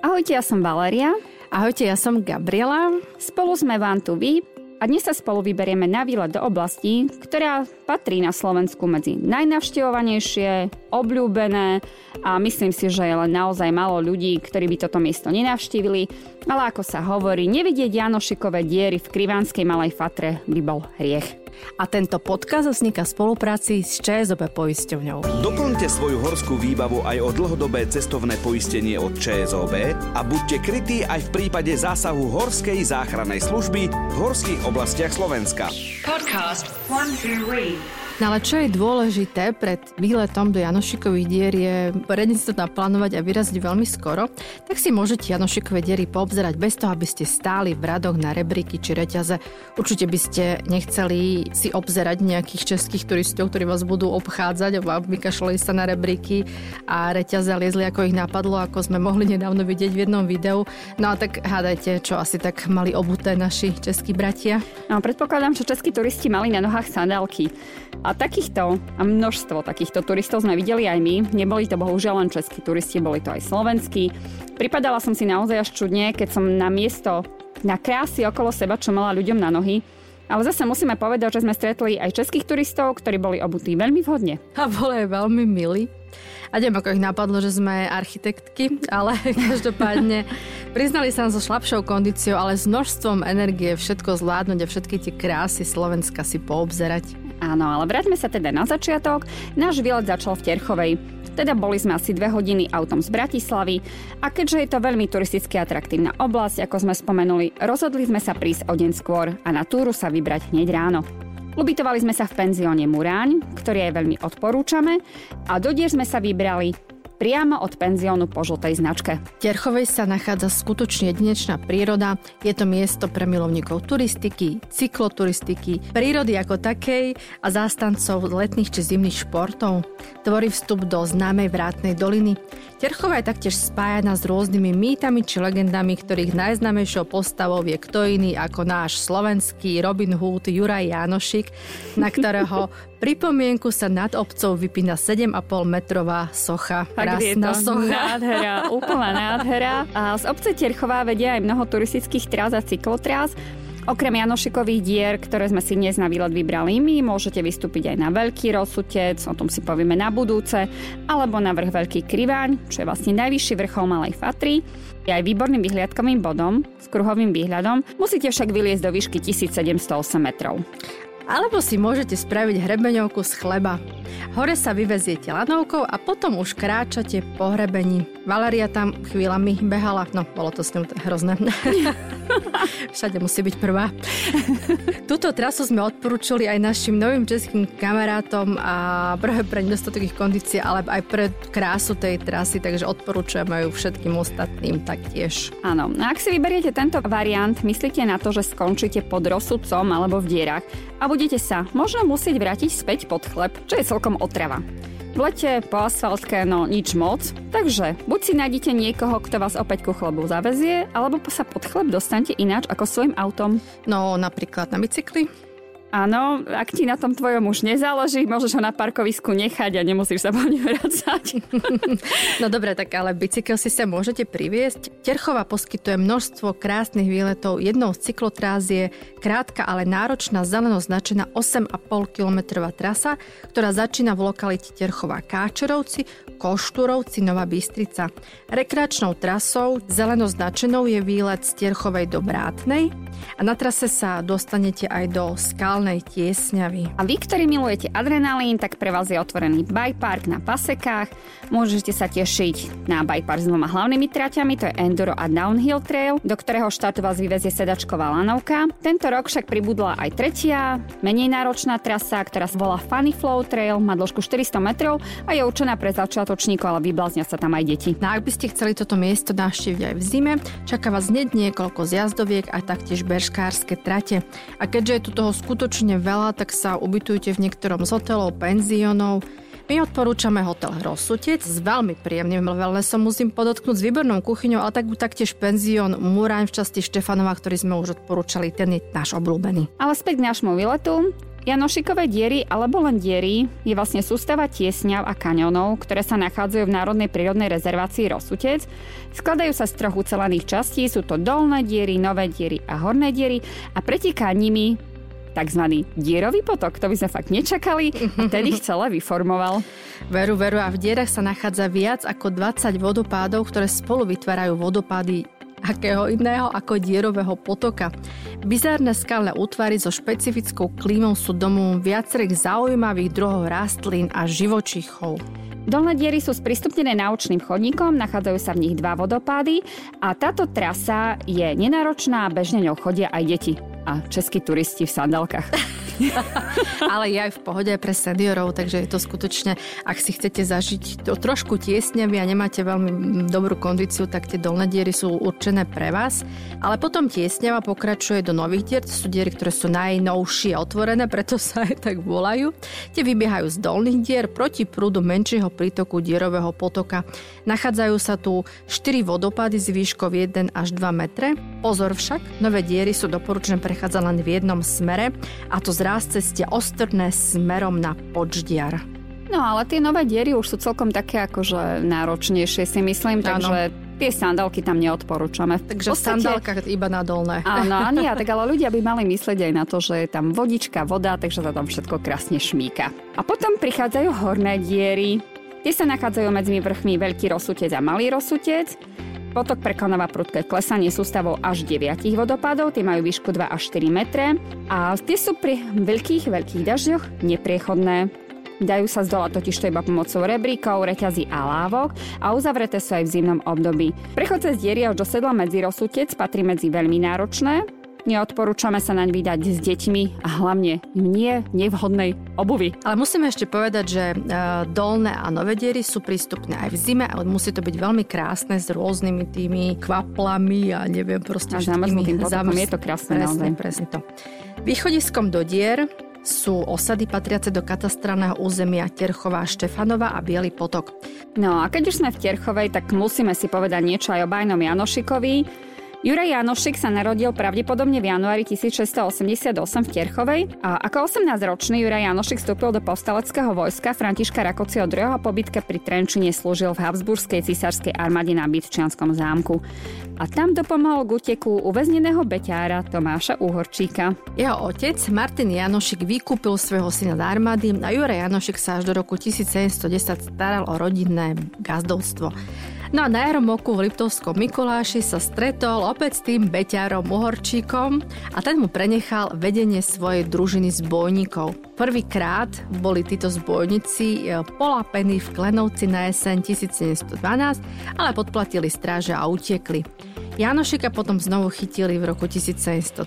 Ahojte, ja som Valeria. Ahojte, ja som Gabriela. Spolu sme Van to Vy a dnes sa spolu vyberieme na výlet do oblasti, ktorá patrí na Slovensku medzi najnavštevovanejšie, obľúbené a myslím si, že je len naozaj málo ľudí, ktorí by toto miesto nenavštívili, ale ako sa hovorí, nevidieť Janošikové diery v Krivánskej Malej Fatre by bol hriech. A tento podcast vzniká v spolupráci s ČSOB poisťovňou. Doplňte svoju horskú výbavu aj o dlhodobé cestovné poistenie od ČSOB a buďte krytí aj v prípade zásahu Horskej záchrannej služby v horských oblastiach Slovenska. Podcast One, two, No ale čo je dôležité pred výletom do Janošikových dier je poriadne si to naplánovať a vyraziť veľmi skoro, tak si môžete Janošikové diery poobzerať bez toho, aby ste stáli v radoch na rebríky či reťaze. Určite by ste nechceli si obzerať nejakých českých turistov, ktorí vás budú obchádzať a vykašľali sa na rebríky a reťaze liezli ako ich napadlo, ako sme mohli nedávno vidieť v jednom videu. No a tak hádajte, čo asi tak mali obuté naši českí bratia. No, predpokladám, že českí turisti mali na nohách sandálky. A takýchto a množstvo takýchto turistov sme videli aj my. Neboli to bohužiaľ len českí turisti, boli to aj slovenskí. Pripadala som si naozaj až čudne, keď som na miesto, na krásy okolo seba, čo mala ľuďom na nohy, ale zase musíme povedať, že sme stretli aj českých turistov, ktorí boli obutí veľmi vhodne. A boli aj veľmi milí. A neviem, ako ich napadlo, že sme architektky, ale každopádne priznali sa so slabšou kondíciou, ale s množstvom energie všetko zvládnuť a všetky tie krásy Slovenska si poobzerať. Áno, ale vráťme sa teda na začiatok. Náš výlet začal v Terchovej. Teda boli sme asi dve hodiny autom z Bratislavy a keďže je to veľmi turisticky atraktívna oblasť, ako sme spomenuli, rozhodli sme sa prísť o deň skôr a na túru sa vybrať hneď ráno. Ubytovali sme sa v penzióne Muráň, ktorý aj veľmi odporúčame a do dier sme sa vybrali priamo od penziónu po žltej značke. V Terchovej sa nachádza skutočne jedinečná príroda. Je to miesto pre milovníkov turistiky, cykloturistiky, prírody ako takej a zástancov letných či zimných športov. Tvorí vstup do známej vrátnej doliny. Terchova je taktiež spájana s rôznymi mýtami či legendami, ktorých najznámejšou postavou je kto iný ako náš slovenský Robin Hood Juraj Janošik, na ktorého pripomienku sa nad obcov vypína 7,5 metrová socha. Krásna socha. Nádhera, úplná nádhera. A z obce Terchová vedia aj mnoho turistických trás a cyklotrás. Okrem Janošikových dier, ktoré sme si dnes na výlet vybrali my, môžete vystúpiť aj na Veľký rozsutec, o tom si povieme na budúce, alebo na vrch Veľký Kriváň, čo je vlastne najvyšší vrchol Malej Fatry. Je aj výborným vyhliadkovým bodom s kruhovým výhľadom, musíte však vyliezť do výšky 1708 metrov. Alebo si môžete spraviť hrebeňovku z chleba. Hore sa vyveziete lanovkou a potom už kráčate po hrebení. Valeria tam chvíľami behala, no bolo to s ňou hrozné. Všade musí byť prvá. Túto trasu sme odporúčili aj našim novým českým kamarátom a prvé pre nedostatok ich kondície, ale aj pre krásu tej trasy, takže odporúčujeme ju všetkým ostatným taktiež. Áno, ak si vyberiete tento variant, myslíte na to, že skončíte pod rozsudcom alebo v dierach a budete sa možno musieť vrátiť späť pod chleb, čo je celkom otrava. V lete po asfaltke no nič moc, takže buď si nájdete niekoho, kto vás opäť ku chlebu zavezie, alebo sa pod chleb dostanete ináč ako svojim autom. No napríklad na bicykli. Áno, ak ti na tom tvojom už nezáleží, môžeš ho na parkovisku nechať a nemusíš sa po ňu vracať. no dobre, tak ale bicykel si sa môžete priviesť. Terchova poskytuje množstvo krásnych výletov. Jednou z cyklotráz je krátka, ale náročná zeleno značená 8,5 kilometrová trasa, ktorá začína v lokalite Terchova Káčerovci, Košturovci, Nová Bystrica. Rekreačnou trasou zeleno značenou je výlet z Terchovej do Brátnej a na trase sa dostanete aj do skal totálnej tiesňavy. A vy, ktorí milujete adrenalín, tak pre vás je otvorený park na pasekách. Môžete sa tešiť na bike park s dvoma hlavnými traťami, to je Enduro a Downhill Trail, do ktorého štátu vás vyvezie sedačková lanovka. Tento rok však pribudla aj tretia, menej náročná trasa, ktorá sa volá Funny Flow Trail, má dĺžku 400 metrov a je určená pre začiatočníkov, ale vybláznia sa tam aj deti. No ak by ste chceli toto miesto navštíviť aj v zime, čaká vás hneď niekoľko zjazdoviek a taktiež bežkárske trate. A keďže je tu toho skutočne veľa, tak sa ubytujte v niektorom z hotelov, penziónov. My odporúčame hotel Hrosutec s veľmi príjemným wellnessom, musím podotknúť s výbornou kuchyňou, ale tak taktiež penzión Muráň v časti Štefanova, ktorý sme už odporúčali, ten je náš obľúbený. Ale späť k nášmu výletu. Janošikové diery alebo len diery je vlastne sústava tiesňav a kaňonov, ktoré sa nachádzajú v Národnej prírodnej rezervácii Rosutec. Skladajú sa z troch ucelených častí, sú to dolné diery, nové diery a horné diery a preteká nimi tzv. dierový potok. To by sme fakt nečakali a ten ich celé vyformoval. Veru, veru a v dierach sa nachádza viac ako 20 vodopádov, ktoré spolu vytvárajú vodopády akého iného ako dierového potoka. Bizárne skalné útvary so špecifickou klímou sú domovom viacerých zaujímavých druhov rastlín a živočíchov. Dolné diery sú sprístupnené naučným chodníkom, nachádzajú sa v nich dva vodopády a táto trasa je nenáročná a bežne ňou chodia aj deti a českí turisti v sandálkach. Ale je aj v pohode pre seniorov, takže je to skutočne, ak si chcete zažiť to trošku tiesnevy a nemáte veľmi dobrú kondíciu, tak tie dolné diery sú určené pre vás. Ale potom tiesneva pokračuje do nových dier, to sú diery, ktoré sú najnovšie otvorené, preto sa aj tak volajú. Tie vybiehajú z dolných dier proti prúdu menšieho prítoku dierového potoka. Nachádzajú sa tu 4 vodopády s výškou 1 až 2 metre. Pozor však, nové diery sú doporučené prechádzať len v jednom smere a to z raz ceste ostrné smerom na Počdiar. No ale tie nové diery už sú celkom také akože náročnejšie si myslím, takže tie sandálky tam neodporúčame. Takže podstate, sandálka iba na dolné. Áno, Ania, tak ale ľudia by mali myslieť aj na to, že je tam vodička, voda, takže sa tam všetko krásne šmíka. A potom prichádzajú horné diery. Tie sa nachádzajú medzi vrchmi Veľký rozsutec a Malý rozsutec. Potok prekonáva prudké klesanie sústavou až 9 vodopádov, tie majú výšku 2 až 4 metre a tie sú pri veľkých, veľkých dažďoch nepriechodné. Dajú sa zdolať totiž to iba pomocou rebríkov, reťazí a lávok a uzavreté sú aj v zimnom období. Prechod cez diery až do sedla medzi rozsutec patrí medzi veľmi náročné, Neodporúčame sa naň vydať s deťmi a hlavne nie nevhodnej obuvy. Ale musíme ešte povedať, že e, dolné a nové diery sú prístupné aj v zime, ale musí to byť veľmi krásne s rôznymi tými kvaplami a neviem proste Až zamrznutým zamrz... je to krásne presne, naozaj. presne to. Východiskom do dier sú osady patriace do katastrálneho územia Terchová, Štefanova a Bielý potok. No a keď už sme v Terchovej, tak musíme si povedať niečo aj o Bajnom Janošikovi. Juraj Janošik sa narodil pravdepodobne v januári 1688 v Terchovej a ako 18-ročný Juraj Janošik vstúpil do povstaleckého vojska Františka Rakociho II. bitke pri Trenčine slúžil v Habsburskej císarskej armáde na Bytčianskom zámku. A tam dopomohol k uteku uväzneného beťára Tomáša Úhorčíka. Jeho otec Martin Janošik vykúpil svojho syna z armády a Juraj Janošik sa až do roku 1710 staral o rodinné gazdovstvo. No a na jaromoku v Liptovskom Mikuláši sa stretol opäť s tým Beťárom Uhorčíkom a ten mu prenechal vedenie svojej družiny zbojníkov. Prvýkrát boli títo zbojníci e, polapení v Klenovci na jeseň 1712, ale podplatili stráže a utekli. Janošika potom znovu chytili v roku 1713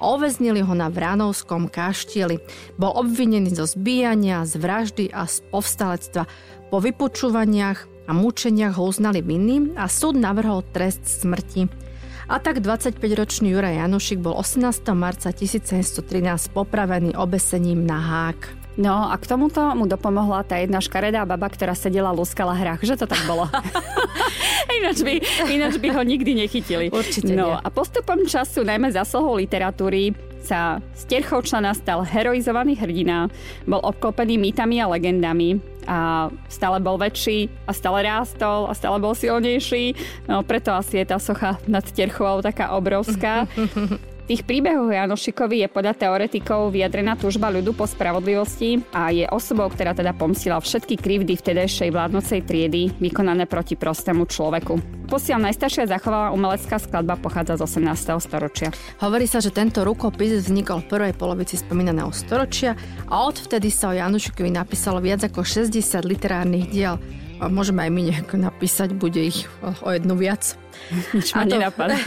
a oveznili ho na Vranovskom kaštieli. Bol obvinený zo zbíjania, z vraždy a z povstalectva. Po vypočúvaniach a mučeniach ho uznali vinným a súd navrhol trest smrti. A tak 25-ročný Juraj Janošik bol 18. marca 1713 popravený obesením na hák. No a k tomuto mu dopomohla tá jedna škaredá baba, ktorá sedela luskala hrách, že to tak bolo. ináč, by, ináč by ho nikdy nechytili. Určite No nie. a postupom času, najmä zaslohou literatúry, sa z Terchovčana stal heroizovaný hrdina, bol obklopený mýtami a legendami a stále bol väčší a stále rástol a stále bol silnejší. No preto asi je tá socha nad Terchovou taká obrovská. tých príbehov Janošikovi je podľa teoretikov vyjadrená túžba ľudu po spravodlivosti a je osobou, ktorá teda pomstila všetky krivdy vtedejšej vládnocej triedy vykonané proti prostému človeku. Posiaľ najstaršia zachovalá umelecká skladba pochádza z 18. storočia. Hovorí sa, že tento rukopis vznikol v prvej polovici spomínaného storočia a odvtedy sa o Janušikovi napísalo viac ako 60 literárnych diel a môžeme aj my nejako napísať, bude ich o jednu viac. Nič ma nenapadá.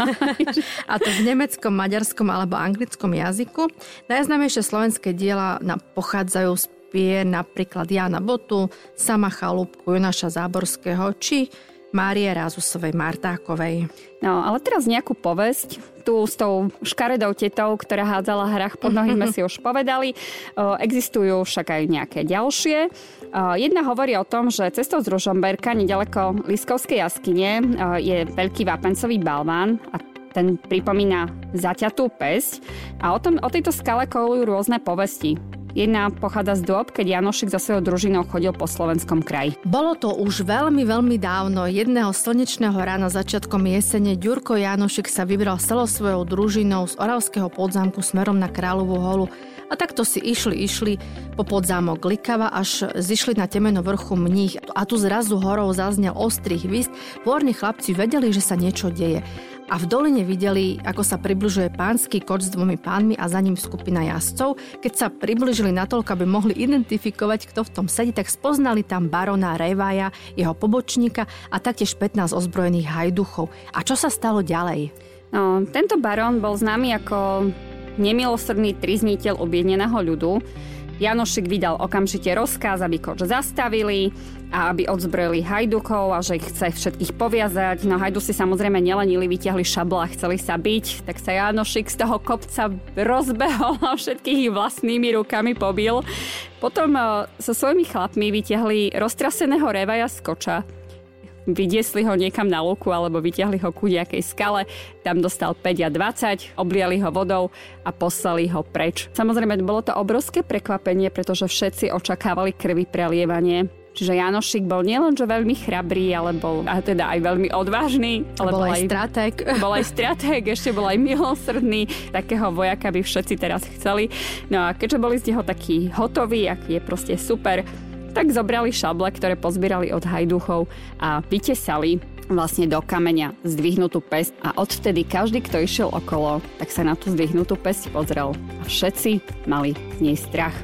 a to v nemeckom, maďarskom alebo anglickom jazyku. Najznámejšie slovenské diela pochádzajú z pier napríklad Jana Botu, Sama Chalúbku, Jonaša Záborského či Márie Rázusovej Martákovej. No, ale teraz nejakú povesť. Tu s tou škaredou tetou, ktorá hádzala hrách pod nohy, sme si už povedali. Existujú však aj nejaké ďalšie. Jedna hovorí o tom, že cestou z Ružomberka, nedaleko Liskovskej jaskyne, je veľký vápencový balván a ten pripomína zaťatú pesť a o, tom, o tejto skale kolujú rôzne povesti. Jedna pochádza z dôb, keď Janošik so svojou družinou chodil po slovenskom kraji. Bolo to už veľmi, veľmi dávno. Jedného slnečného rána začiatkom jesene Ďurko Janošik sa vybral celou svojou družinou z Oravského podzámku smerom na Kráľovú holu a takto si išli, išli po podzámok Likava, až zišli na temeno vrchu mních. A tu zrazu horou zaznel ostrý hvist. Pôrni chlapci vedeli, že sa niečo deje a v doline videli, ako sa približuje pánsky koč s dvomi pánmi a za ním skupina jazdcov. Keď sa približili natoľko, aby mohli identifikovať, kto v tom sedí, tak spoznali tam barona Revaja, jeho pobočníka a taktiež 15 ozbrojených hajduchov. A čo sa stalo ďalej? No, tento barón bol známy ako nemilosrdný trizniteľ objedneného ľudu. Janošik vydal okamžite rozkaz, aby koč zastavili a aby odzbrojili hajdukov a že ich chce všetkých poviazať. No hajdu si samozrejme nelenili, vyťahli šabla a chceli sa byť, tak sa Janošik z toho kopca rozbehol a všetkých ich vlastnými rukami pobil. Potom eh, so svojimi chlapmi vyťahli roztraseného revaja z koča vydiesli ho niekam na luku alebo vyťahli ho ku nejakej skale, tam dostal 5 a 20, obliali ho vodou a poslali ho preč. Samozrejme, bolo to obrovské prekvapenie, pretože všetci očakávali krvi prelievanie. Čiže Janošik bol nielenže veľmi chrabrý, ale bol a teda aj veľmi odvážny. Ale bol, bol aj stratég. Bol aj stratég, ešte bol aj milosrdný. Takého vojaka by všetci teraz chceli. No a keďže boli z neho takí hotoví, aký je proste super, tak zobrali šable, ktoré pozbierali od hajduchov a vytesali vlastne do kameňa zdvihnutú pesť a odvtedy každý, kto išiel okolo, tak sa na tú zdvihnutú pesť pozrel a všetci mali z nej strach.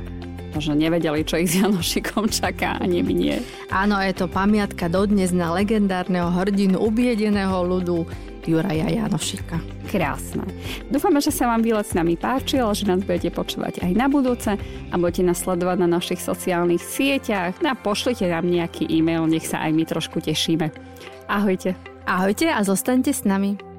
Možno nevedeli, čo ich s Janošikom čaká a neby. Áno, je to pamiatka dodnes na legendárneho hrdinu ubiedeného ľudu Juraja Janošika. Krásne. Dúfame, že sa vám výlet s nami páčil, že nás budete počúvať aj na budúce a budete nás sledovať na našich sociálnych sieťach a pošlite nám nejaký e-mail, nech sa aj my trošku tešíme. Ahojte. Ahojte a zostaňte s nami.